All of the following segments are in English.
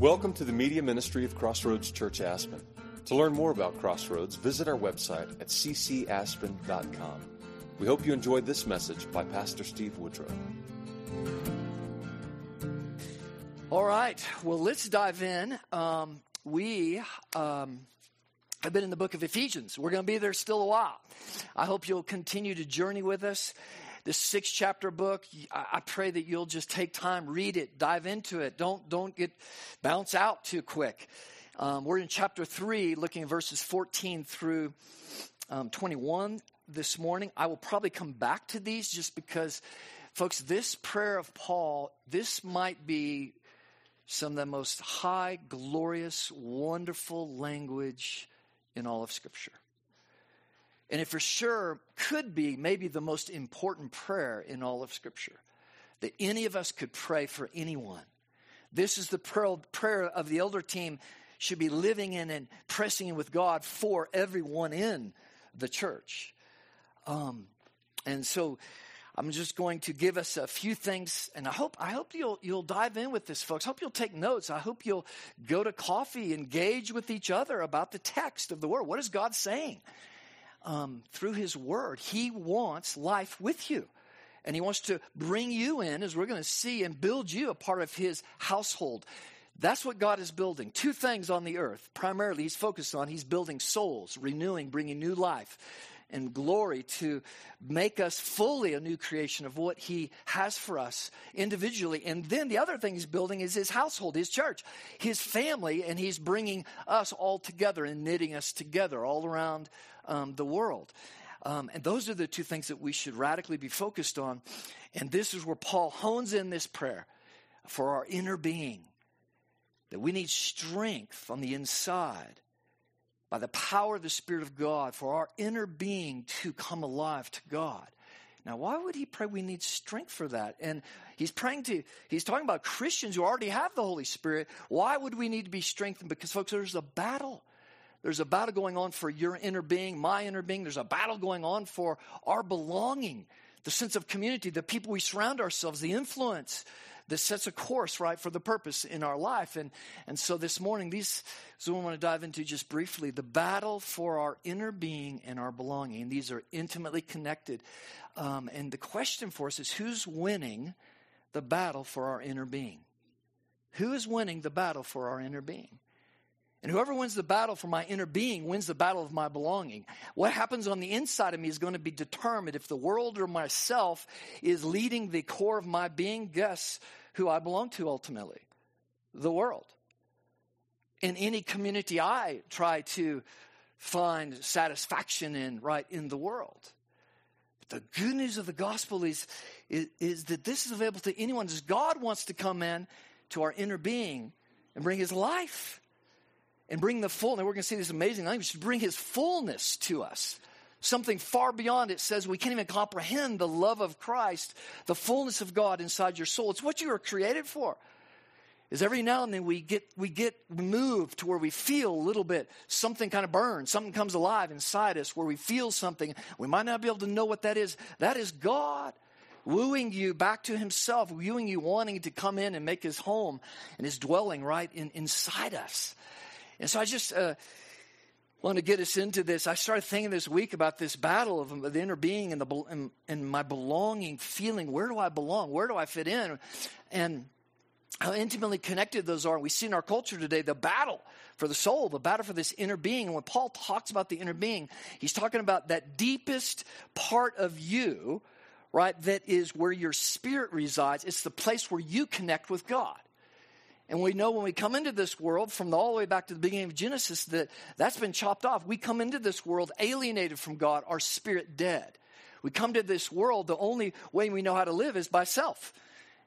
Welcome to the media ministry of Crossroads Church Aspen. To learn more about Crossroads, visit our website at ccaspen.com. We hope you enjoyed this message by Pastor Steve Woodrow. All right, well, let's dive in. Um, we um, have been in the book of Ephesians. We're going to be there still a while. I hope you'll continue to journey with us this six chapter book. I pray that you'll just take time, read it, dive into it. Don't, don't get bounce out too quick. Um, we're in chapter three, looking at verses 14 through um, 21 this morning. I will probably come back to these just because, folks, this prayer of Paul, this might be some of the most high, glorious, wonderful language in all of Scripture. And it for sure could be maybe the most important prayer in all of Scripture that any of us could pray for anyone. This is the prayer of the elder team should be living in and pressing in with God for everyone in the church. Um, and so I'm just going to give us a few things, and I hope I hope you'll you'll dive in with this, folks. I hope you'll take notes. I hope you'll go to coffee, engage with each other about the text of the word. What is God saying? Um, through His Word. He wants life with you. And He wants to bring you in, as we're going to see, and build you a part of His household. That's what God is building. Two things on the earth. Primarily, He's focused on He's building souls, renewing, bringing new life and glory to make us fully a new creation of what He has for us individually. And then the other thing He's building is His household, His church, His family, and He's bringing us all together and knitting us together all around um, the world. Um, and those are the two things that we should radically be focused on. And this is where Paul hones in this prayer for our inner being that we need strength on the inside by the power of the Spirit of God for our inner being to come alive to God. Now, why would he pray we need strength for that? And he's praying to, he's talking about Christians who already have the Holy Spirit. Why would we need to be strengthened? Because, folks, there's a battle. There's a battle going on for your inner being, my inner being. There's a battle going on for our belonging, the sense of community, the people we surround ourselves, the influence that sets a course, right, for the purpose in our life. And, and so this morning, these what I want to dive into just briefly the battle for our inner being and our belonging. These are intimately connected. Um, and the question for us is who's winning the battle for our inner being? Who is winning the battle for our inner being? And whoever wins the battle for my inner being wins the battle of my belonging. What happens on the inside of me is going to be determined if the world or myself is leading the core of my being. Guess who I belong to ultimately? The world. In any community I try to find satisfaction in, right, in the world. But the good news of the gospel is, is, is that this is available to anyone as God wants to come in to our inner being and bring his life and bring the full, and we're going to see this amazing language, to bring his fullness to us. Something far beyond it says we can't even comprehend the love of Christ, the fullness of God inside your soul. It's what you were created for. Is every now and then we get we get moved to where we feel a little bit something kind of burns, something comes alive inside us where we feel something. We might not be able to know what that is. That is God wooing you back to himself, wooing you wanting to come in and make his home and his dwelling right in, inside us. And so I just uh, want to get us into this. I started thinking this week about this battle of the inner being and, the, and, and my belonging feeling. Where do I belong? Where do I fit in? And how intimately connected those are. We see in our culture today the battle for the soul, the battle for this inner being. And when Paul talks about the inner being, he's talking about that deepest part of you, right, that is where your spirit resides. It's the place where you connect with God. And we know when we come into this world, from the, all the way back to the beginning of Genesis, that that's been chopped off. We come into this world alienated from God, our spirit dead. We come to this world, the only way we know how to live is by self.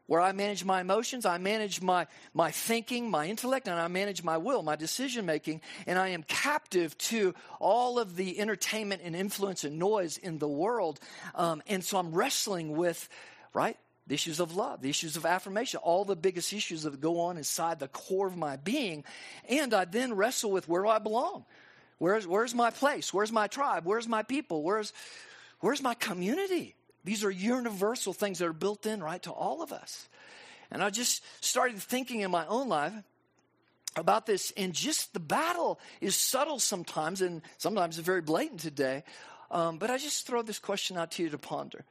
Where I manage my emotions, I manage my, my thinking, my intellect, and I manage my will, my decision making, and I am captive to all of the entertainment and influence and noise in the world. Um, and so I'm wrestling with, right? The issues of love, the issues of affirmation, all the biggest issues that go on inside the core of my being. And I then wrestle with where do I belong? Where's, where's my place? Where's my tribe? Where's my people? Where's, where's my community? These are universal things that are built in, right, to all of us. And I just started thinking in my own life about this, and just the battle is subtle sometimes, and sometimes it's very blatant today. Um, but I just throw this question out to you to ponder.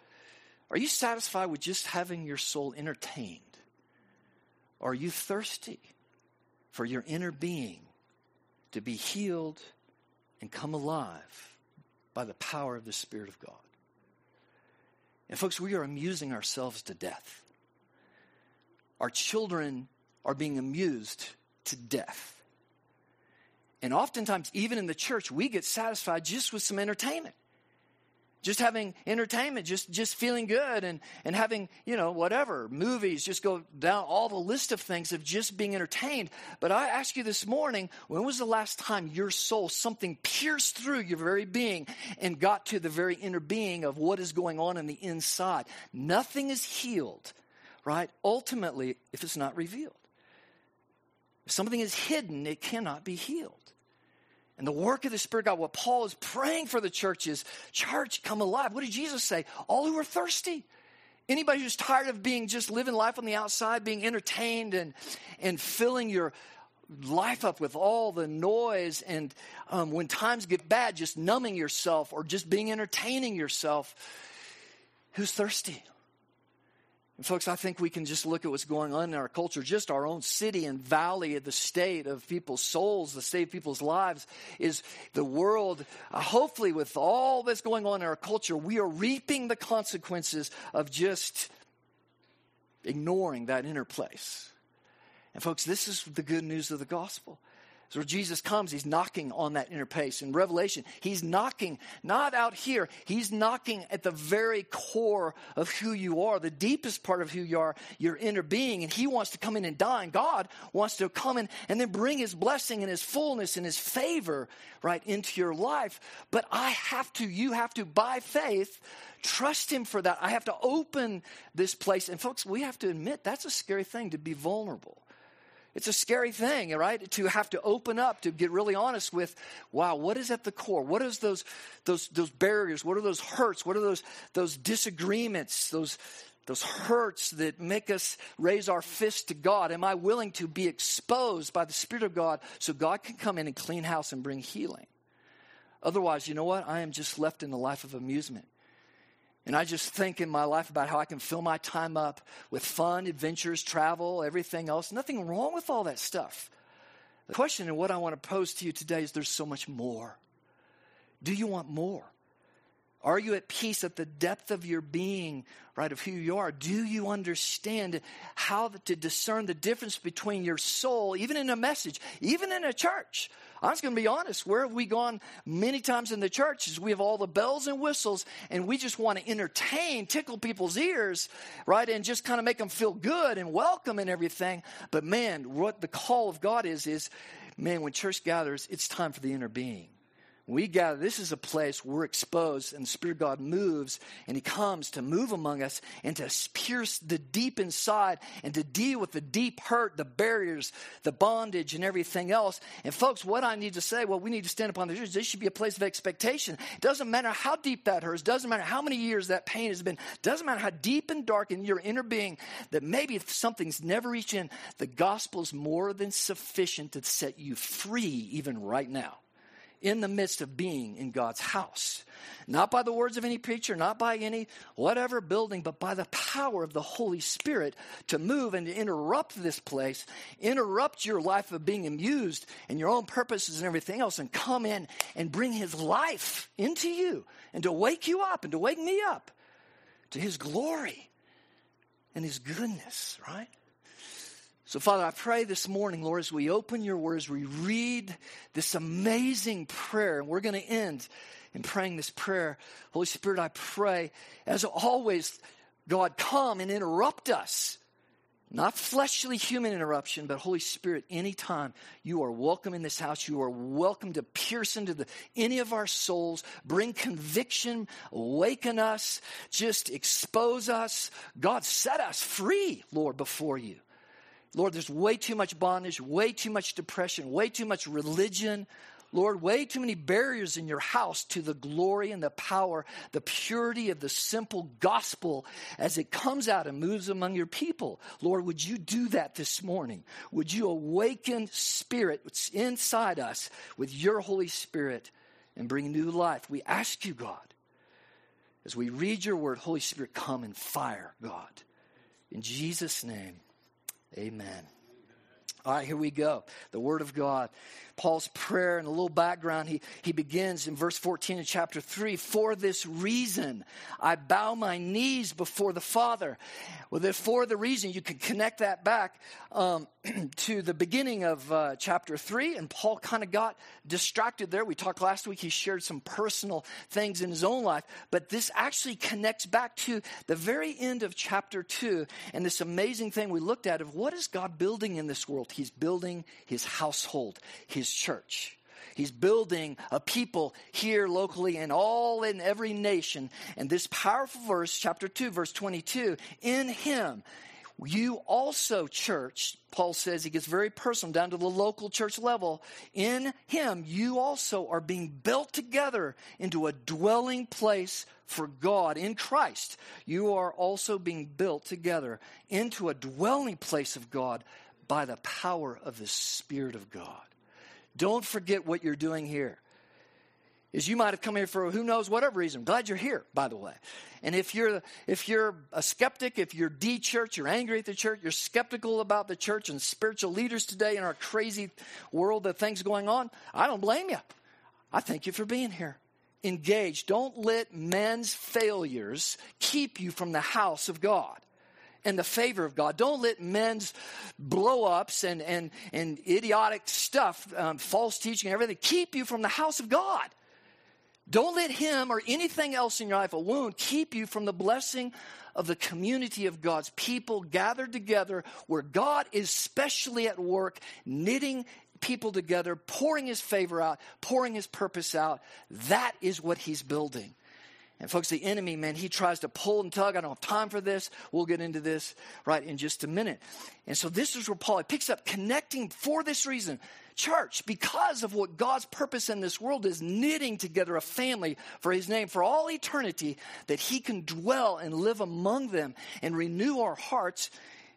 Are you satisfied with just having your soul entertained? Are you thirsty for your inner being to be healed and come alive by the power of the Spirit of God? And, folks, we are amusing ourselves to death. Our children are being amused to death. And oftentimes, even in the church, we get satisfied just with some entertainment. Just having entertainment, just, just feeling good and, and having, you know, whatever, movies, just go down all the list of things of just being entertained. But I ask you this morning, when was the last time your soul, something pierced through your very being and got to the very inner being of what is going on in the inside? Nothing is healed, right? Ultimately, if it's not revealed. If something is hidden, it cannot be healed. And the work of the Spirit God, what Paul is praying for the church is, church, come alive. What did Jesus say? All who are thirsty. Anybody who's tired of being just living life on the outside, being entertained and, and filling your life up with all the noise, and um, when times get bad, just numbing yourself or just being entertaining yourself, who's thirsty? And folks, I think we can just look at what's going on in our culture, just our own city and valley, of the state of people's souls, the state of people's lives is the world. Uh, hopefully, with all that's going on in our culture, we are reaping the consequences of just ignoring that inner place. And folks, this is the good news of the gospel. So Jesus comes, he's knocking on that inner place. In Revelation, he's knocking, not out here, he's knocking at the very core of who you are, the deepest part of who you are, your inner being. And he wants to come in and die. And God wants to come in and then bring his blessing and his fullness and his favor right into your life. But I have to, you have to, by faith, trust him for that. I have to open this place. And folks, we have to admit that's a scary thing to be vulnerable. It's a scary thing, right? To have to open up, to get really honest with, wow, what is at the core? What is those those those barriers? What are those hurts? What are those those disagreements? Those those hurts that make us raise our fist to God? Am I willing to be exposed by the Spirit of God so God can come in and clean house and bring healing? Otherwise, you know what? I am just left in the life of amusement. And I just think in my life about how I can fill my time up with fun, adventures, travel, everything else. Nothing wrong with all that stuff. The question and what I want to pose to you today is there's so much more. Do you want more? Are you at peace at the depth of your being, right, of who you are? Do you understand how to discern the difference between your soul, even in a message, even in a church? I'm just going to be honest. Where have we gone many times in the churches? we have all the bells and whistles and we just want to entertain, tickle people's ears, right? And just kind of make them feel good and welcome and everything. But man, what the call of God is, is man, when church gathers, it's time for the inner being we gather, this is a place we're exposed, and the Spirit of God moves, and He comes to move among us and to pierce the deep inside and to deal with the deep hurt, the barriers, the bondage, and everything else. And, folks, what I need to say, well, we need to stand upon the truth. This should be a place of expectation. It doesn't matter how deep that hurts, doesn't matter how many years that pain has been, doesn't matter how deep and dark in your inner being that maybe if something's never reached in, the gospel is more than sufficient to set you free, even right now in the midst of being in God's house. Not by the words of any preacher, not by any whatever building, but by the power of the Holy Spirit to move and to interrupt this place, interrupt your life of being amused and your own purposes and everything else, and come in and bring His life into you and to wake you up and to wake me up to His glory and His goodness, right? So, Father, I pray this morning, Lord, as we open your words, we read this amazing prayer, and we're going to end in praying this prayer. Holy Spirit, I pray, as always, God, come and interrupt us. Not fleshly human interruption, but Holy Spirit, anytime you are welcome in this house, you are welcome to pierce into the, any of our souls, bring conviction, awaken us, just expose us. God, set us free, Lord, before you. Lord, there's way too much bondage, way too much depression, way too much religion. Lord, way too many barriers in your house to the glory and the power, the purity of the simple gospel as it comes out and moves among your people. Lord, would you do that this morning? Would you awaken spirit inside us with your Holy Spirit and bring new life? We ask you, God, as we read your word, Holy Spirit, come and fire, God. In Jesus' name, amen. All right, here we go. The Word of God. Paul's prayer and a little background, he, he begins in verse 14 of chapter 3 For this reason, I bow my knees before the Father. Well, for the reason, you can connect that back um, to the beginning of uh, chapter 3, and Paul kind of got distracted there. We talked last week, he shared some personal things in his own life, but this actually connects back to the very end of chapter 2 and this amazing thing we looked at of what is God building in this world? He's building his household, his church. He's building a people here locally and all in every nation. And this powerful verse, chapter 2, verse 22, in him, you also, church, Paul says, he gets very personal down to the local church level. In him, you also are being built together into a dwelling place for God in Christ. You are also being built together into a dwelling place of God by the power of the Spirit of God. Don't forget what you're doing here. Is you might have come here for who knows whatever reason. Glad you're here, by the way. And if you're if you're a skeptic, if you're de-church, you're angry at the church, you're skeptical about the church and spiritual leaders today in our crazy world of things going on, I don't blame you. I thank you for being here. Engage. Don't let men's failures keep you from the house of God and the favor of God. Don't let men's blow ups and, and, and idiotic stuff, um, false teaching and everything, keep you from the house of God. Don't let him or anything else in your life, a wound, keep you from the blessing of the community of God's people gathered together where God is specially at work, knitting people together, pouring his favor out, pouring his purpose out. That is what he's building. And folks, the enemy, man, he tries to pull and tug. I don't have time for this. We'll get into this right in just a minute. And so this is where Paul he picks up connecting for this reason. Church, because of what God's purpose in this world is knitting together a family for his name for all eternity, that he can dwell and live among them and renew our hearts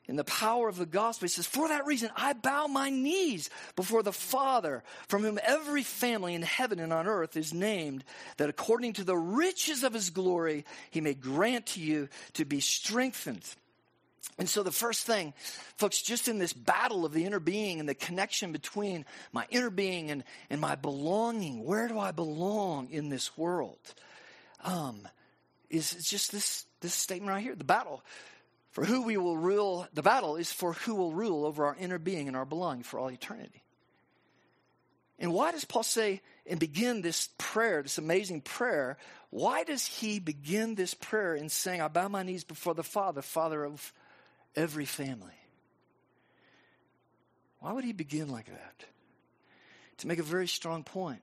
in the power of the gospel. He says, For that reason, I bow my knees before the Father, from whom every family in heaven and on earth is named, that according to the riches of his glory, he may grant to you to be strengthened. And so, the first thing, folks, just in this battle of the inner being and the connection between my inner being and, and my belonging, where do I belong in this world? Um, is just this, this statement right here the battle for who we will rule, the battle is for who will rule over our inner being and our belonging for all eternity. And why does Paul say and begin this prayer, this amazing prayer? Why does he begin this prayer in saying, I bow my knees before the Father, Father of every family? Why would he begin like that? To make a very strong point.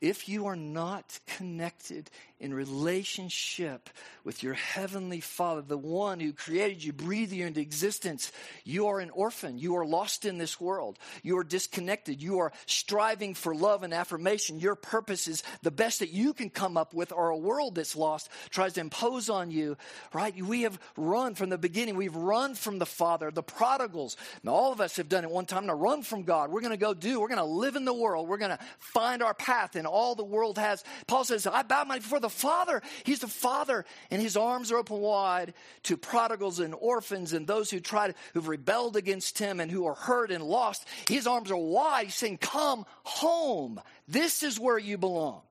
If you are not connected in relationship with your heavenly Father, the one who created you, breathed you into existence, you are an orphan. You are lost in this world. You are disconnected. You are striving for love and affirmation. Your purpose is the best that you can come up with, or a world that's lost tries to impose on you, right? We have run from the beginning. We've run from the Father, the prodigals. Now, all of us have done it one time to run from God. We're going to go do, we're going to live in the world. We're going to find our path in all the world has. Paul says, I bow my before the Father. He's the Father, and his arms are open wide to prodigals and orphans and those who try to, who've rebelled against him and who are hurt and lost. His arms are wide. He's saying, Come home. This is where you belong.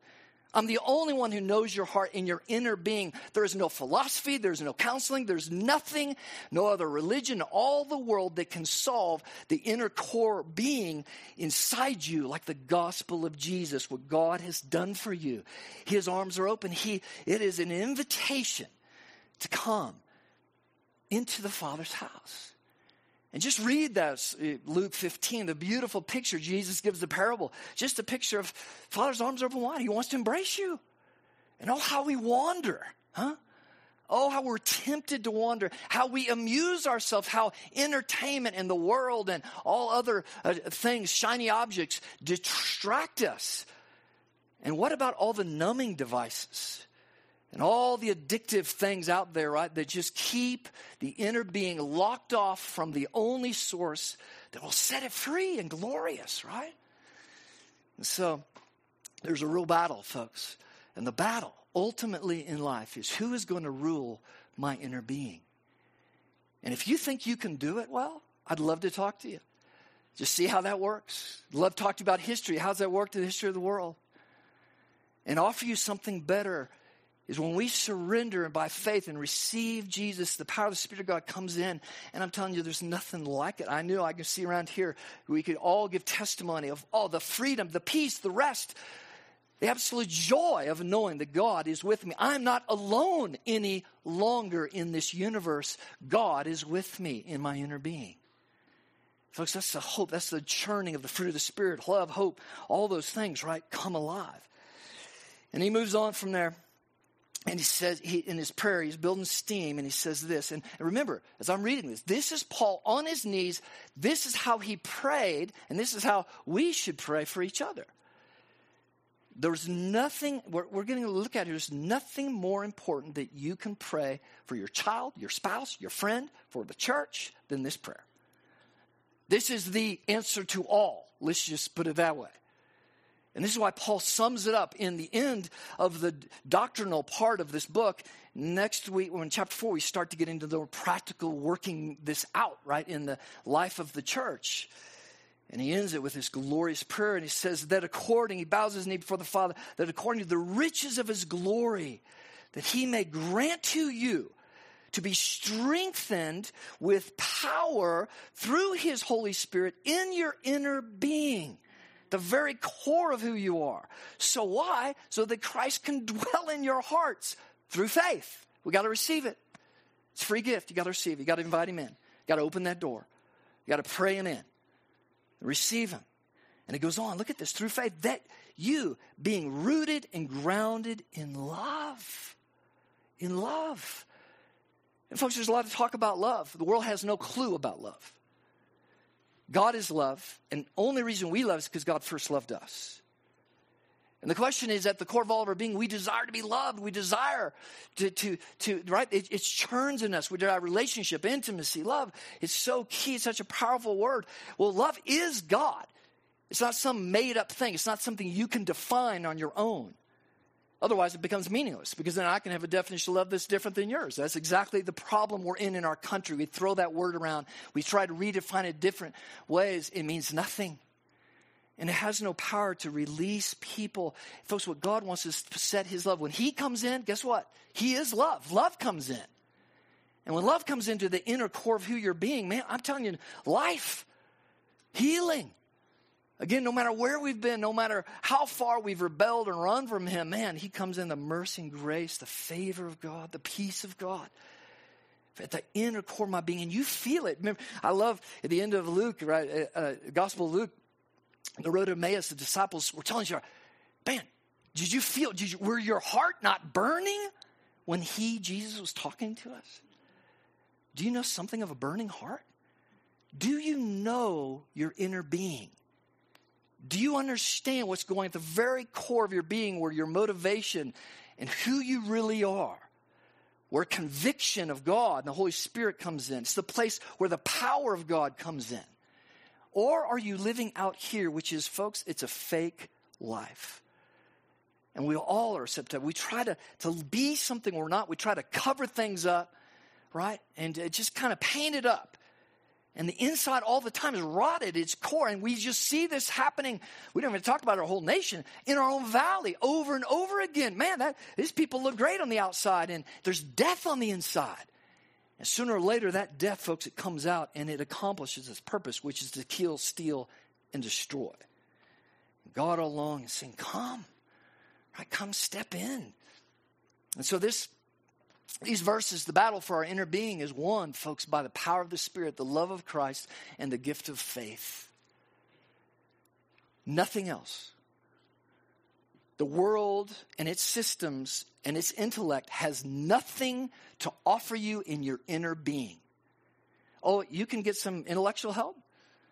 I'm the only one who knows your heart and your inner being. There is no philosophy, there's no counseling, there's nothing, no other religion in all the world that can solve the inner core being inside you, like the gospel of Jesus, what God has done for you. His arms are open. He, it is an invitation to come into the Father's house. And just read that, uh, Luke 15, the beautiful picture Jesus gives the parable. Just a picture of Father's arms open wide. He wants to embrace you. And oh, how we wander, huh? Oh, how we're tempted to wander, how we amuse ourselves, how entertainment and the world and all other uh, things, shiny objects, distract us. And what about all the numbing devices and all the addictive things out there, right, that just keep the inner being locked off from the only source that will set it free and glorious, right? And so there's a real battle, folks. And the battle ultimately in life is who is going to rule my inner being? And if you think you can do it well, I'd love to talk to you. Just see how that works. Love to talk to you about history. How's that worked in the history of the world? And offer you something better is when we surrender and by faith and receive Jesus, the power of the Spirit of God comes in. And I'm telling you, there's nothing like it. I know I can see around here, we could all give testimony of all the freedom, the peace, the rest the absolute joy of knowing that God is with me. I'm not alone any longer in this universe. God is with me in my inner being. Folks, that's the hope. That's the churning of the fruit of the Spirit love, hope, all those things, right? Come alive. And he moves on from there. And he says, he, in his prayer, he's building steam, and he says this. And, remember, as I'm reading this, this is Paul on his knees. This is how he prayed, and this is how we should pray for each other. There's nothing, we're, we're going to look at it, there's nothing more important that you can pray for your child, your spouse, your friend, for the church than this prayer. This is the answer to all. Let's just put it that way. And this is why Paul sums it up in the end of the doctrinal part of this book. Next week, when chapter four, we start to get into the practical working this out, right, in the life of the church. And he ends it with this glorious prayer, and he says that according, he bows his knee before the Father, that according to the riches of his glory, that he may grant to you to be strengthened with power through his Holy Spirit in your inner being, the very core of who you are. So why? So that Christ can dwell in your hearts through faith. We got to receive it. It's free gift. You got to receive it. You got to invite him in. You got to open that door. You got to pray him in receive him. And it goes on, look at this, through faith, that you being rooted and grounded in love. In love. And folks, there's a lot of talk about love. The world has no clue about love. God is love, and only reason we love is because God first loved us. And the question is at the core of all of our being, we desire to be loved. We desire to, to, to right? It, it churns in us. We desire relationship, intimacy, love. It's so key. It's such a powerful word. Well, love is God. It's not some made up thing. It's not something you can define on your own. Otherwise, it becomes meaningless because then I can have a definition of love that's different than yours. That's exactly the problem we're in in our country. We throw that word around, we try to redefine it different ways. It means nothing. And it has no power to release people. Folks, what God wants is to set his love. When he comes in, guess what? He is love. Love comes in. And when love comes into the inner core of who you're being, man, I'm telling you, life, healing. Again, no matter where we've been, no matter how far we've rebelled and run from him, man, he comes in the mercy and grace, the favor of God, the peace of God at the inner core of my being, and you feel it. Remember, I love at the end of Luke, right? Uh, uh, Gospel of Luke, the road to Emmaus, the disciples were telling you, man, did you feel, did you, were your heart not burning when he, Jesus, was talking to us? Do you know something of a burning heart? Do you know your inner being? Do you understand what's going at the very core of your being, where your motivation and who you really are? Where conviction of God and the Holy Spirit comes in. It's the place where the power of God comes in. Or are you living out here, which is, folks, it's a fake life? And we all are susceptible. We try to, to be something we're not. We try to cover things up, right? And just kind of paint it up. And the inside all the time is rotted, its core. And we just see this happening. We don't even talk about our whole nation in our own valley over and over again. Man, that, these people look great on the outside, and there's death on the inside. And sooner or later, that death, folks, it comes out and it accomplishes its purpose, which is to kill, steal, and destroy. God along is saying, Come, right? Come step in. And so this these verses, the battle for our inner being is won, folks, by the power of the Spirit, the love of Christ, and the gift of faith. Nothing else. The world and its systems and its intellect has nothing to offer you in your inner being. Oh, you can get some intellectual help,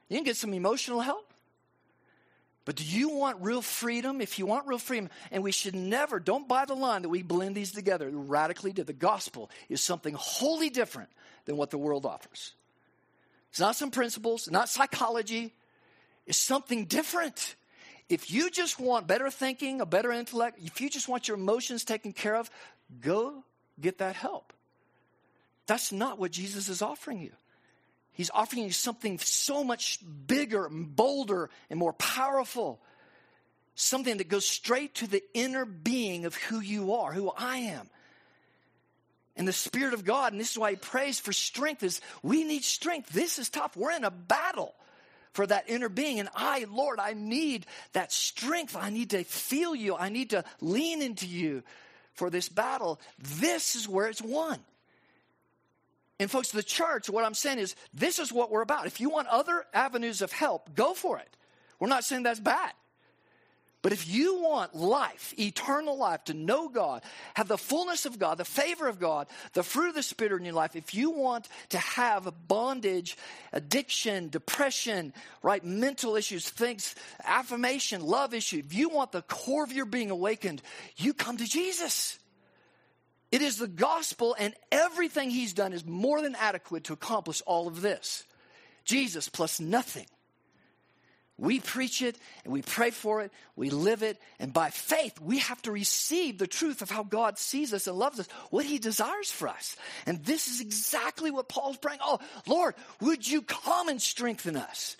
you can get some emotional help. But do you want real freedom? If you want real freedom, and we should never, don't buy the line that we blend these together radically did. The gospel is something wholly different than what the world offers. It's not some principles, not psychology, it's something different. If you just want better thinking, a better intellect, if you just want your emotions taken care of, go get that help. That's not what Jesus is offering you. He's offering you something so much bigger bolder and more powerful. Something that goes straight to the inner being of who you are, who I am. And the Spirit of God, and this is why He prays for strength, is we need strength. This is tough. We're in a battle for that inner being. And I, Lord, I need that strength. I need to feel you. I need to lean into you for this battle. This is where it's won. And folks, the church, what I'm saying is, this is what we're about. If you want other avenues of help, go for it. We're not saying that's bad. But if you want life, eternal life, to know God, have the fullness of God, the favor of God, the fruit of the Spirit in your life, if you want to have bondage, addiction, depression, right, mental issues, things, affirmation, love issue, if you want the core of your being awakened, you come to Jesus. It is the gospel, and everything he's done is more than adequate to accomplish all of this. Jesus plus nothing. We preach it and we pray for it, we live it, and by faith, we have to receive the truth of how God sees us and loves us, what He desires for us. And this is exactly what Paul's praying. Oh, Lord, would you come and strengthen us?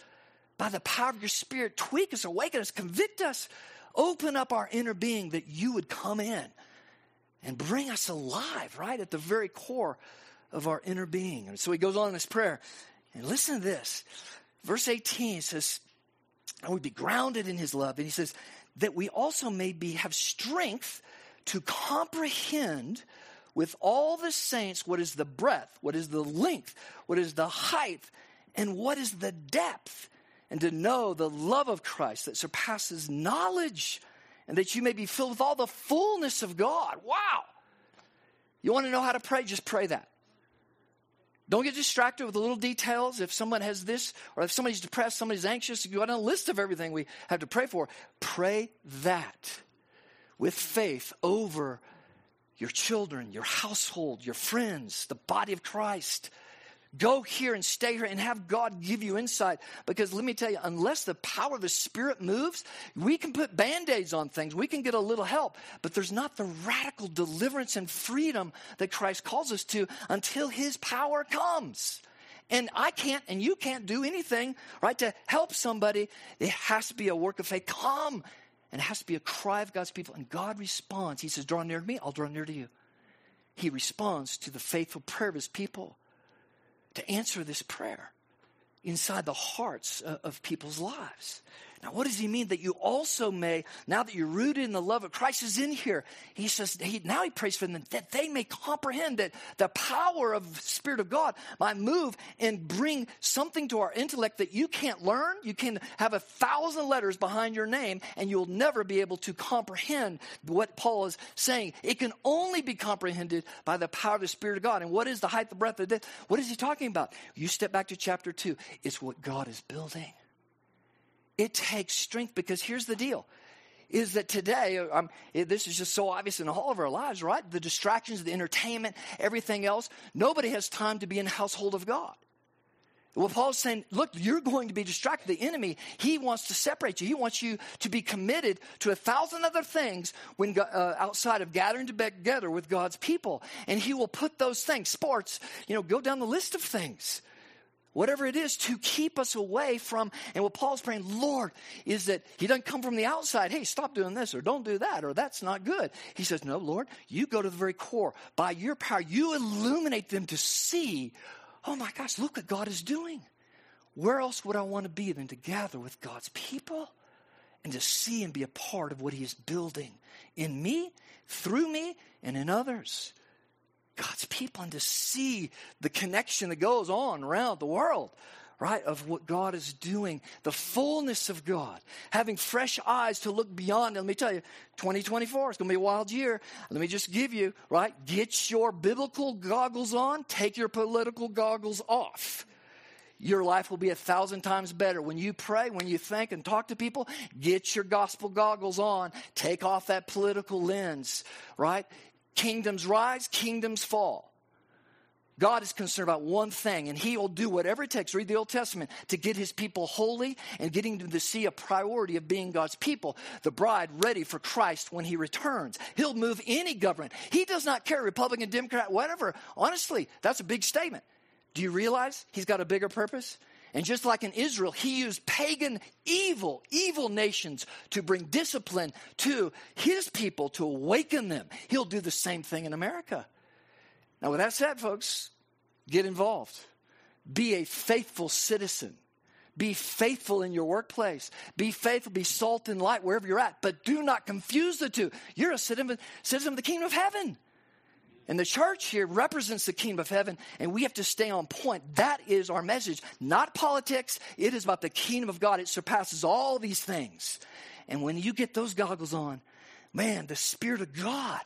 By the power of your Spirit, tweak us, awaken us, convict us, open up our inner being that you would come in and bring us alive, right? At the very core of our inner being. And so he goes on in his prayer. And listen to this. Verse 18 says, and we be grounded in his love. And he says, that we also may be have strength to comprehend with all the saints what is the breadth, what is the length, what is the height, and what is the depth, and to know the love of Christ that surpasses knowledge and that you may be filled with all the fullness of God. Wow. You want to know how to pray? Just pray that. Don't get distracted with the little details. If someone has this, or if somebody's depressed, somebody's anxious, you got a list of everything we have to pray for. Pray that with faith over your children, your household, your friends, the body of Christ. Go here and stay here and have God give you insight. Because let me tell you, unless the power of the Spirit moves, we can put band aids on things. We can get a little help. But there's not the radical deliverance and freedom that Christ calls us to until His power comes. And I can't, and you can't do anything, right, to help somebody. It has to be a work of faith. Come. And it has to be a cry of God's people. And God responds. He says, Draw near to me, I'll draw near to you. He responds to the faithful prayer of His people to answer this prayer inside the hearts of people's lives. Now, what does he mean? That you also may, now that you're rooted in the love of Christ is in here, he says, he, now he prays for them that they may comprehend that the power of the Spirit of God might move and bring something to our intellect that you can't learn. You can have a thousand letters behind your name and you'll never be able to comprehend what Paul is saying. It can only be comprehended by the power of the Spirit of God. And what is the height, the breadth, the depth? What is he talking about? You step back to chapter two. It's what God is building. It takes strength because here's the deal is that today, um, this is just so obvious in all of our lives, right? The distractions, the entertainment, everything else. Nobody has time to be in the household of God. Well, Paul's saying, look, you're going to be distracted. The enemy, he wants to separate you. He wants you to be committed to a thousand other things when uh, outside of gathering together with God's people. And he will put those things, sports, you know, go down the list of things whatever it is to keep us away from and what paul's praying lord is that he doesn't come from the outside. Hey stop doing this or don't do that or that's not good. He says no lord you go to the very core. By your power you illuminate them to see. Oh my gosh look what god is doing. Where else would i want to be than to gather with god's people and to see and be a part of what he is building in me through me and in others God's people and to see the connection that goes on around the world. right, of what God is doing, the fullness of God, having fresh eyes to look beyond. Let me tell you, 2024 is going to be a wild year. Let me just give you, right, get your biblical goggles on, take your political goggles off. Your life will be a thousand times better. When you pray, when you think and talk to people, get your gospel goggles on. Take off that political lens, right? Kingdoms rise, kingdoms fall. God is concerned about one thing, and He will do whatever it takes. Read the Old Testament to get His people holy and getting them to see a priority of being God's people, the bride ready for Christ when He returns. He'll move any government. He does not care, Republican, Democrat, whatever. Honestly, that's a big statement. Do you realize He's got a bigger purpose? And just like in Israel, he used pagan, evil, evil nations to bring discipline to his people, to awaken them. He'll do the same thing in America. Now, with that said, folks, get involved. Be a faithful citizen. Be faithful in your workplace. Be faithful, be salt and light wherever you're at. But do not confuse the two. You're a citizen, of the kingdom of heaven. And the church here represents the kingdom of heaven, and we have to stay on point. That is our message, not politics. It is about the kingdom of God. It surpasses all these things. And when you get those goggles on, man, the Spirit of God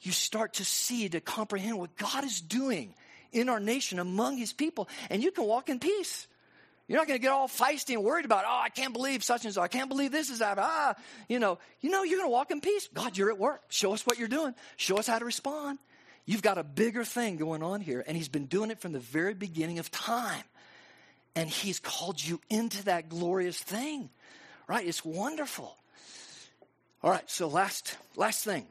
you start to see, to comprehend what God is doing in our nation among his people, and you can walk in peace. You're not going to get all feisty and worried about, oh, I can't believe such and so. I can't believe this is happening. Ah, you know, you know, you're going to walk in peace. God, you're at work. Show us what you're doing. Show us how to respond. You've got a bigger thing going on here, and He's been doing it from the very beginning of time. And He's called you into that glorious thing, right? It's wonderful. All right, so last last thing.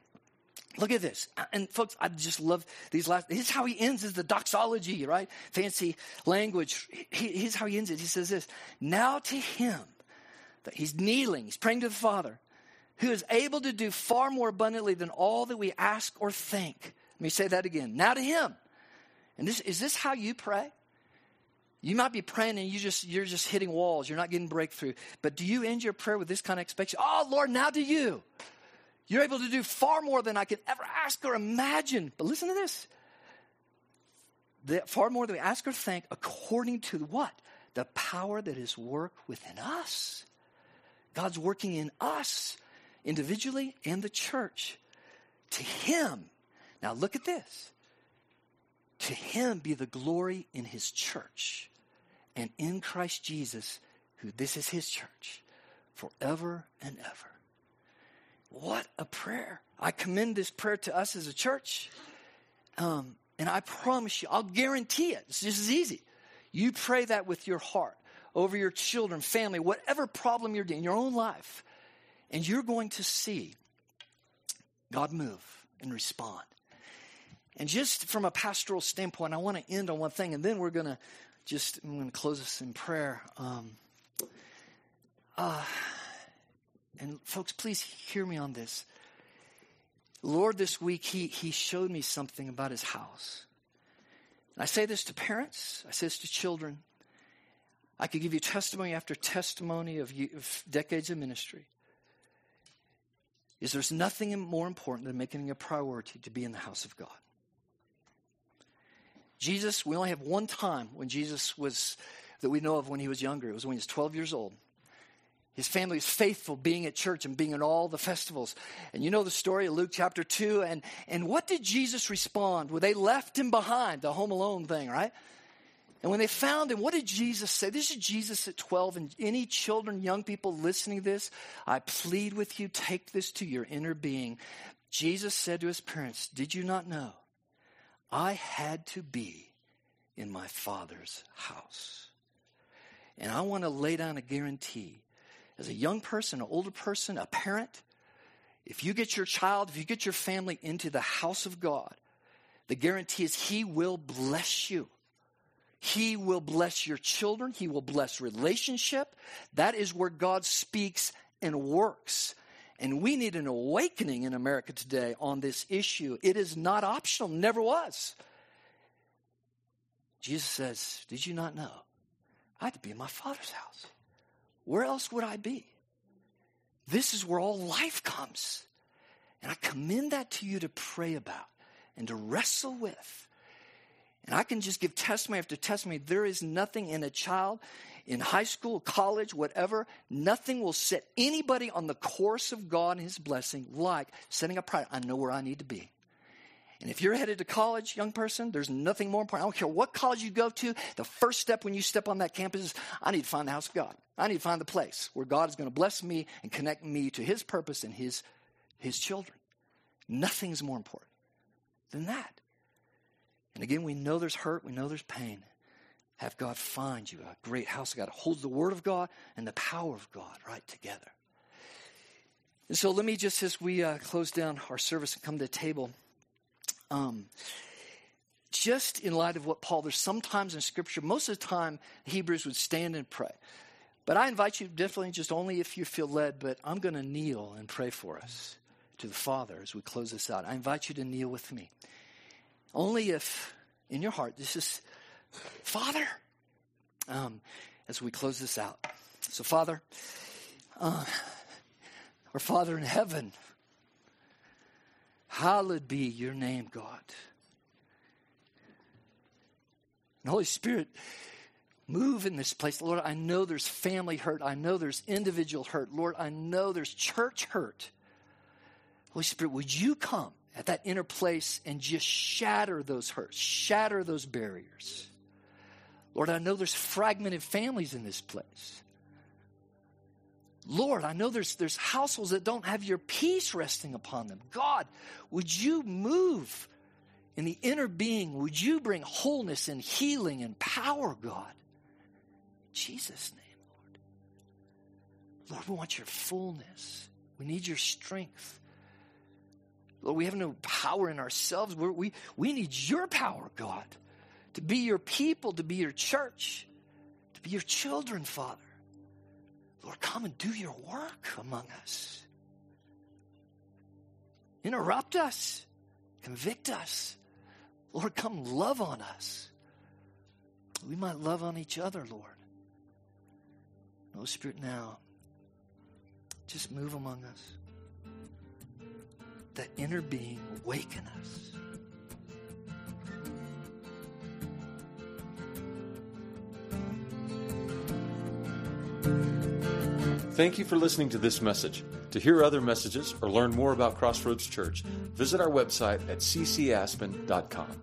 Look at this. And folks, I just love these last. This is how he ends is the doxology, right? Fancy language. here's how he ends it. He says this Now to him, that he's kneeling, he's praying to the Father, who is able to do far more abundantly than all that we ask or think. Let me say that again. Now to him. And this is this how you pray? You might be praying and you just you're just hitting walls. You're not getting breakthrough. But do you end your prayer with this kind of expectation? Oh Lord, now to you. You're able to do far more than I could ever ask or imagine. But listen to this. Far more than we ask or think, according to what? The power that is work within us. God's working in us individually and the church. To Him. Now look at this. To Him be the glory in His church and in Christ Jesus, who this is His church, forever and ever. What a prayer. I commend this prayer to us as a church. Um, and I promise you, I'll guarantee it. It's just as easy. You pray that with your heart over your children, family, whatever problem you're in your own life. And you're going to see God move and respond. And just from a pastoral standpoint, I want to end on one thing, and then we're going to just, I'm going to close this in prayer. Um, uh, and folks, please hear me on this. Lord, this week, he, he showed me something about his house. And I say this to parents, I say this to children. I could give you testimony after testimony of, of decades of ministry. Is there's nothing more important than making a priority to be in the house of God. Jesus, we only have one time when Jesus was, that we know of when he was younger. It was when he was 12 years old. His family was faithful being at church and being at all the festivals. And you know the story of Luke chapter 2. And, and what did Jesus respond? Well, they left him behind, the home alone thing, right? And when they found him, what did Jesus say? This is Jesus at 12. And any children, young people listening to this, I plead with you, take this to your inner being. Jesus said to his parents, Did you not know? I had to be in my Father's house. And I want to lay down a guarantee as a young person, an older person, a parent, if you get your child, if you get your family into the house of God, the guarantee is He will bless you. He will bless your children. He will bless relationship. That is where God speaks and works. And we need an awakening in America today on this issue. It is not optional, never was. Jesus says, Did you not know? I had to be in my Father's house. Where else would I be? This is where all life comes. And I commend that to you to pray about and to wrestle with. And I can just give testimony after testimony. There is nothing in a child, in high school, college, whatever, nothing will set anybody on the course of God and His blessing like setting a priority. I know where I need to be. And if you're headed to college, young person, there's nothing more important. I don't care what college you go to. The first step when you step on that campus is I need to find the house of God. I need to find the place where God is going to bless me and connect me to His purpose and His, His children. Nothing's more important than that. And again, we know there's hurt, we know there's pain. Have God find you a great house of God. Holds the Word of God and the power of God right together. And so let me just, as we uh, close down our service and come to the table, um, just in light of what Paul, there's sometimes in Scripture, most of the time, Hebrews would stand and pray. But I invite you, definitely just only if you feel led, but I'm going to kneel and pray for us to the Father as we close this out. I invite you to kneel with me. Only if in your heart this is, Father, um, as we close this out. So, Father, uh, our Father in heaven, hallowed be your name, God. And Holy Spirit, move in this place. Lord, I know there's family hurt. I know there's individual hurt. Lord, I know there's church hurt. Holy Spirit, would you come at that inner place and just shatter those hurts, shatter those barriers? Lord, I know there's fragmented families in this place. Lord, I know there's, there's households that don't have your peace resting upon them. God, would you move in the inner being? Would you bring wholeness and healing and power, God? In Jesus' name, Lord. Lord, we want your fullness. We need your strength. Lord, we have no power in ourselves. We're, we we need your power, God, to be your people, to be your church, to be your children, Father. Lord, come and do your work among us. Interrupt us, convict us. Lord, come love on us. We might love on each other, Lord. Holy Spirit, now, just move among us that inner being awaken us. Thank you for listening to this message. To hear other messages or learn more about Crossroads Church, visit our website at ccaspen.com.